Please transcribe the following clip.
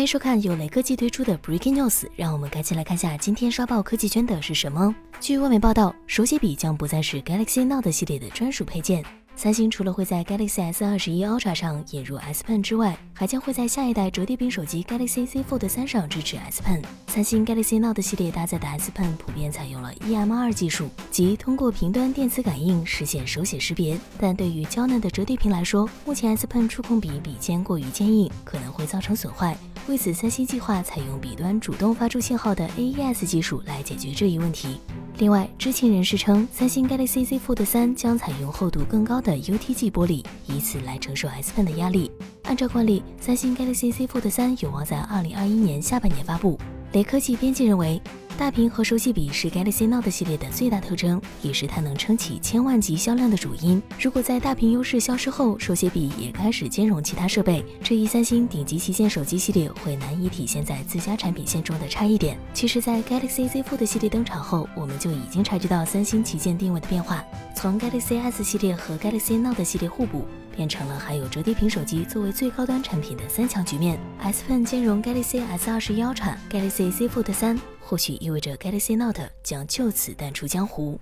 欢迎收看由雷科技推出的 Breaking News，让我们赶紧来看下今天刷爆科技圈的是什么。据外媒报道，手写笔将不再是 Galaxy Note 系列的专属配件。三星除了会在 Galaxy S 二十一 Ultra 上引入 S Pen 之外，还将会在下一代折叠屏手机 Galaxy Z Fold 三上支持 S Pen。三星 Galaxy Note 系列搭载的 S Pen 普遍采用了 EMR 技术，即通过屏端电磁感应实现手写识别。但对于娇嫩的折叠屏来说，目前 S Pen 触控笔笔尖过于坚硬，可能会造成损坏。为此，三星计划采用笔端主动发出信号的 AES 技术来解决这一问题。另外，知情人士称，三星 Galaxy Z Fold 三将采用厚度更高的 UTG 玻璃，以此来承受 S Pen 的压力。按照惯例，三星 Galaxy Z Fold 三有望在2021年下半年发布。雷科技编辑认为。大屏和手写笔是 Galaxy Note 系列的最大特征，也是它能撑起千万级销量的主因。如果在大屏优势消失后，手写笔也开始兼容其他设备，这一三星顶级旗舰手机系列会难以体现在自家产品线中的差异点。其实，在 Galaxy Z Fold 系列登场后，我们就已经察觉到三星旗舰定位的变化，从 Galaxy S 系列和 Galaxy Note 系列互补，变成了还有折叠屏手机作为最高端产品的三强局面。S Pen 兼容 Galaxy S 二十一 Ultra、Galaxy Z Fold 三。或许意味着 Galaxy Note 将就此淡出江湖。